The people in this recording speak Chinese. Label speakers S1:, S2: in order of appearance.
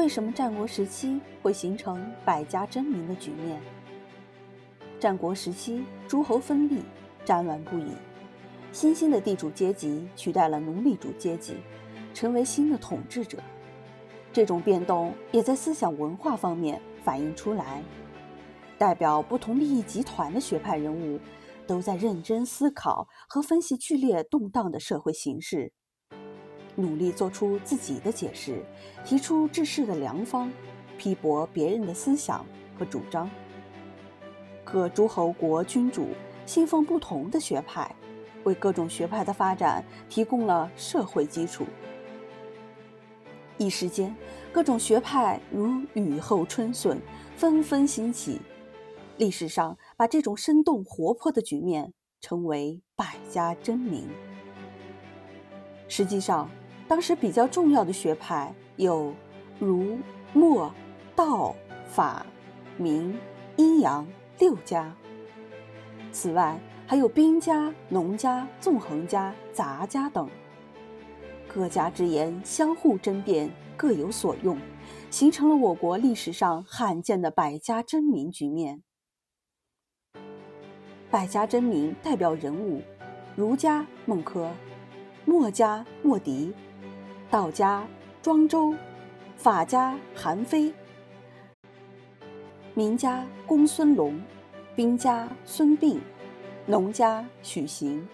S1: 为什么战国时期会形成百家争鸣的局面？战国时期，诸侯分立，战乱不已，新兴的地主阶级取代了奴隶主阶级，成为新的统治者。这种变动也在思想文化方面反映出来。代表不同利益集团的学派人物，都在认真思考和分析剧烈动荡的社会形势，努力做出自己的解释，提出治世的良方，批驳别人的思想和主张。各诸侯国君主信奉不同的学派，为各种学派的发展提供了社会基础。一时间，各种学派如雨后春笋，纷纷兴起。历史上把这种生动活泼的局面称为“百家争鸣”。实际上，当时比较重要的学派有儒、墨、道、法、明、阴阳六家。此外，还有兵家、农家、纵横家、杂家等。各家之言相互争辩，各有所用，形成了我国历史上罕见的百家争鸣局面。百家争鸣代表人物：儒家孟轲，墨家墨翟，道家庄周，法家韩非，名家公孙龙，兵家孙膑，农家许行。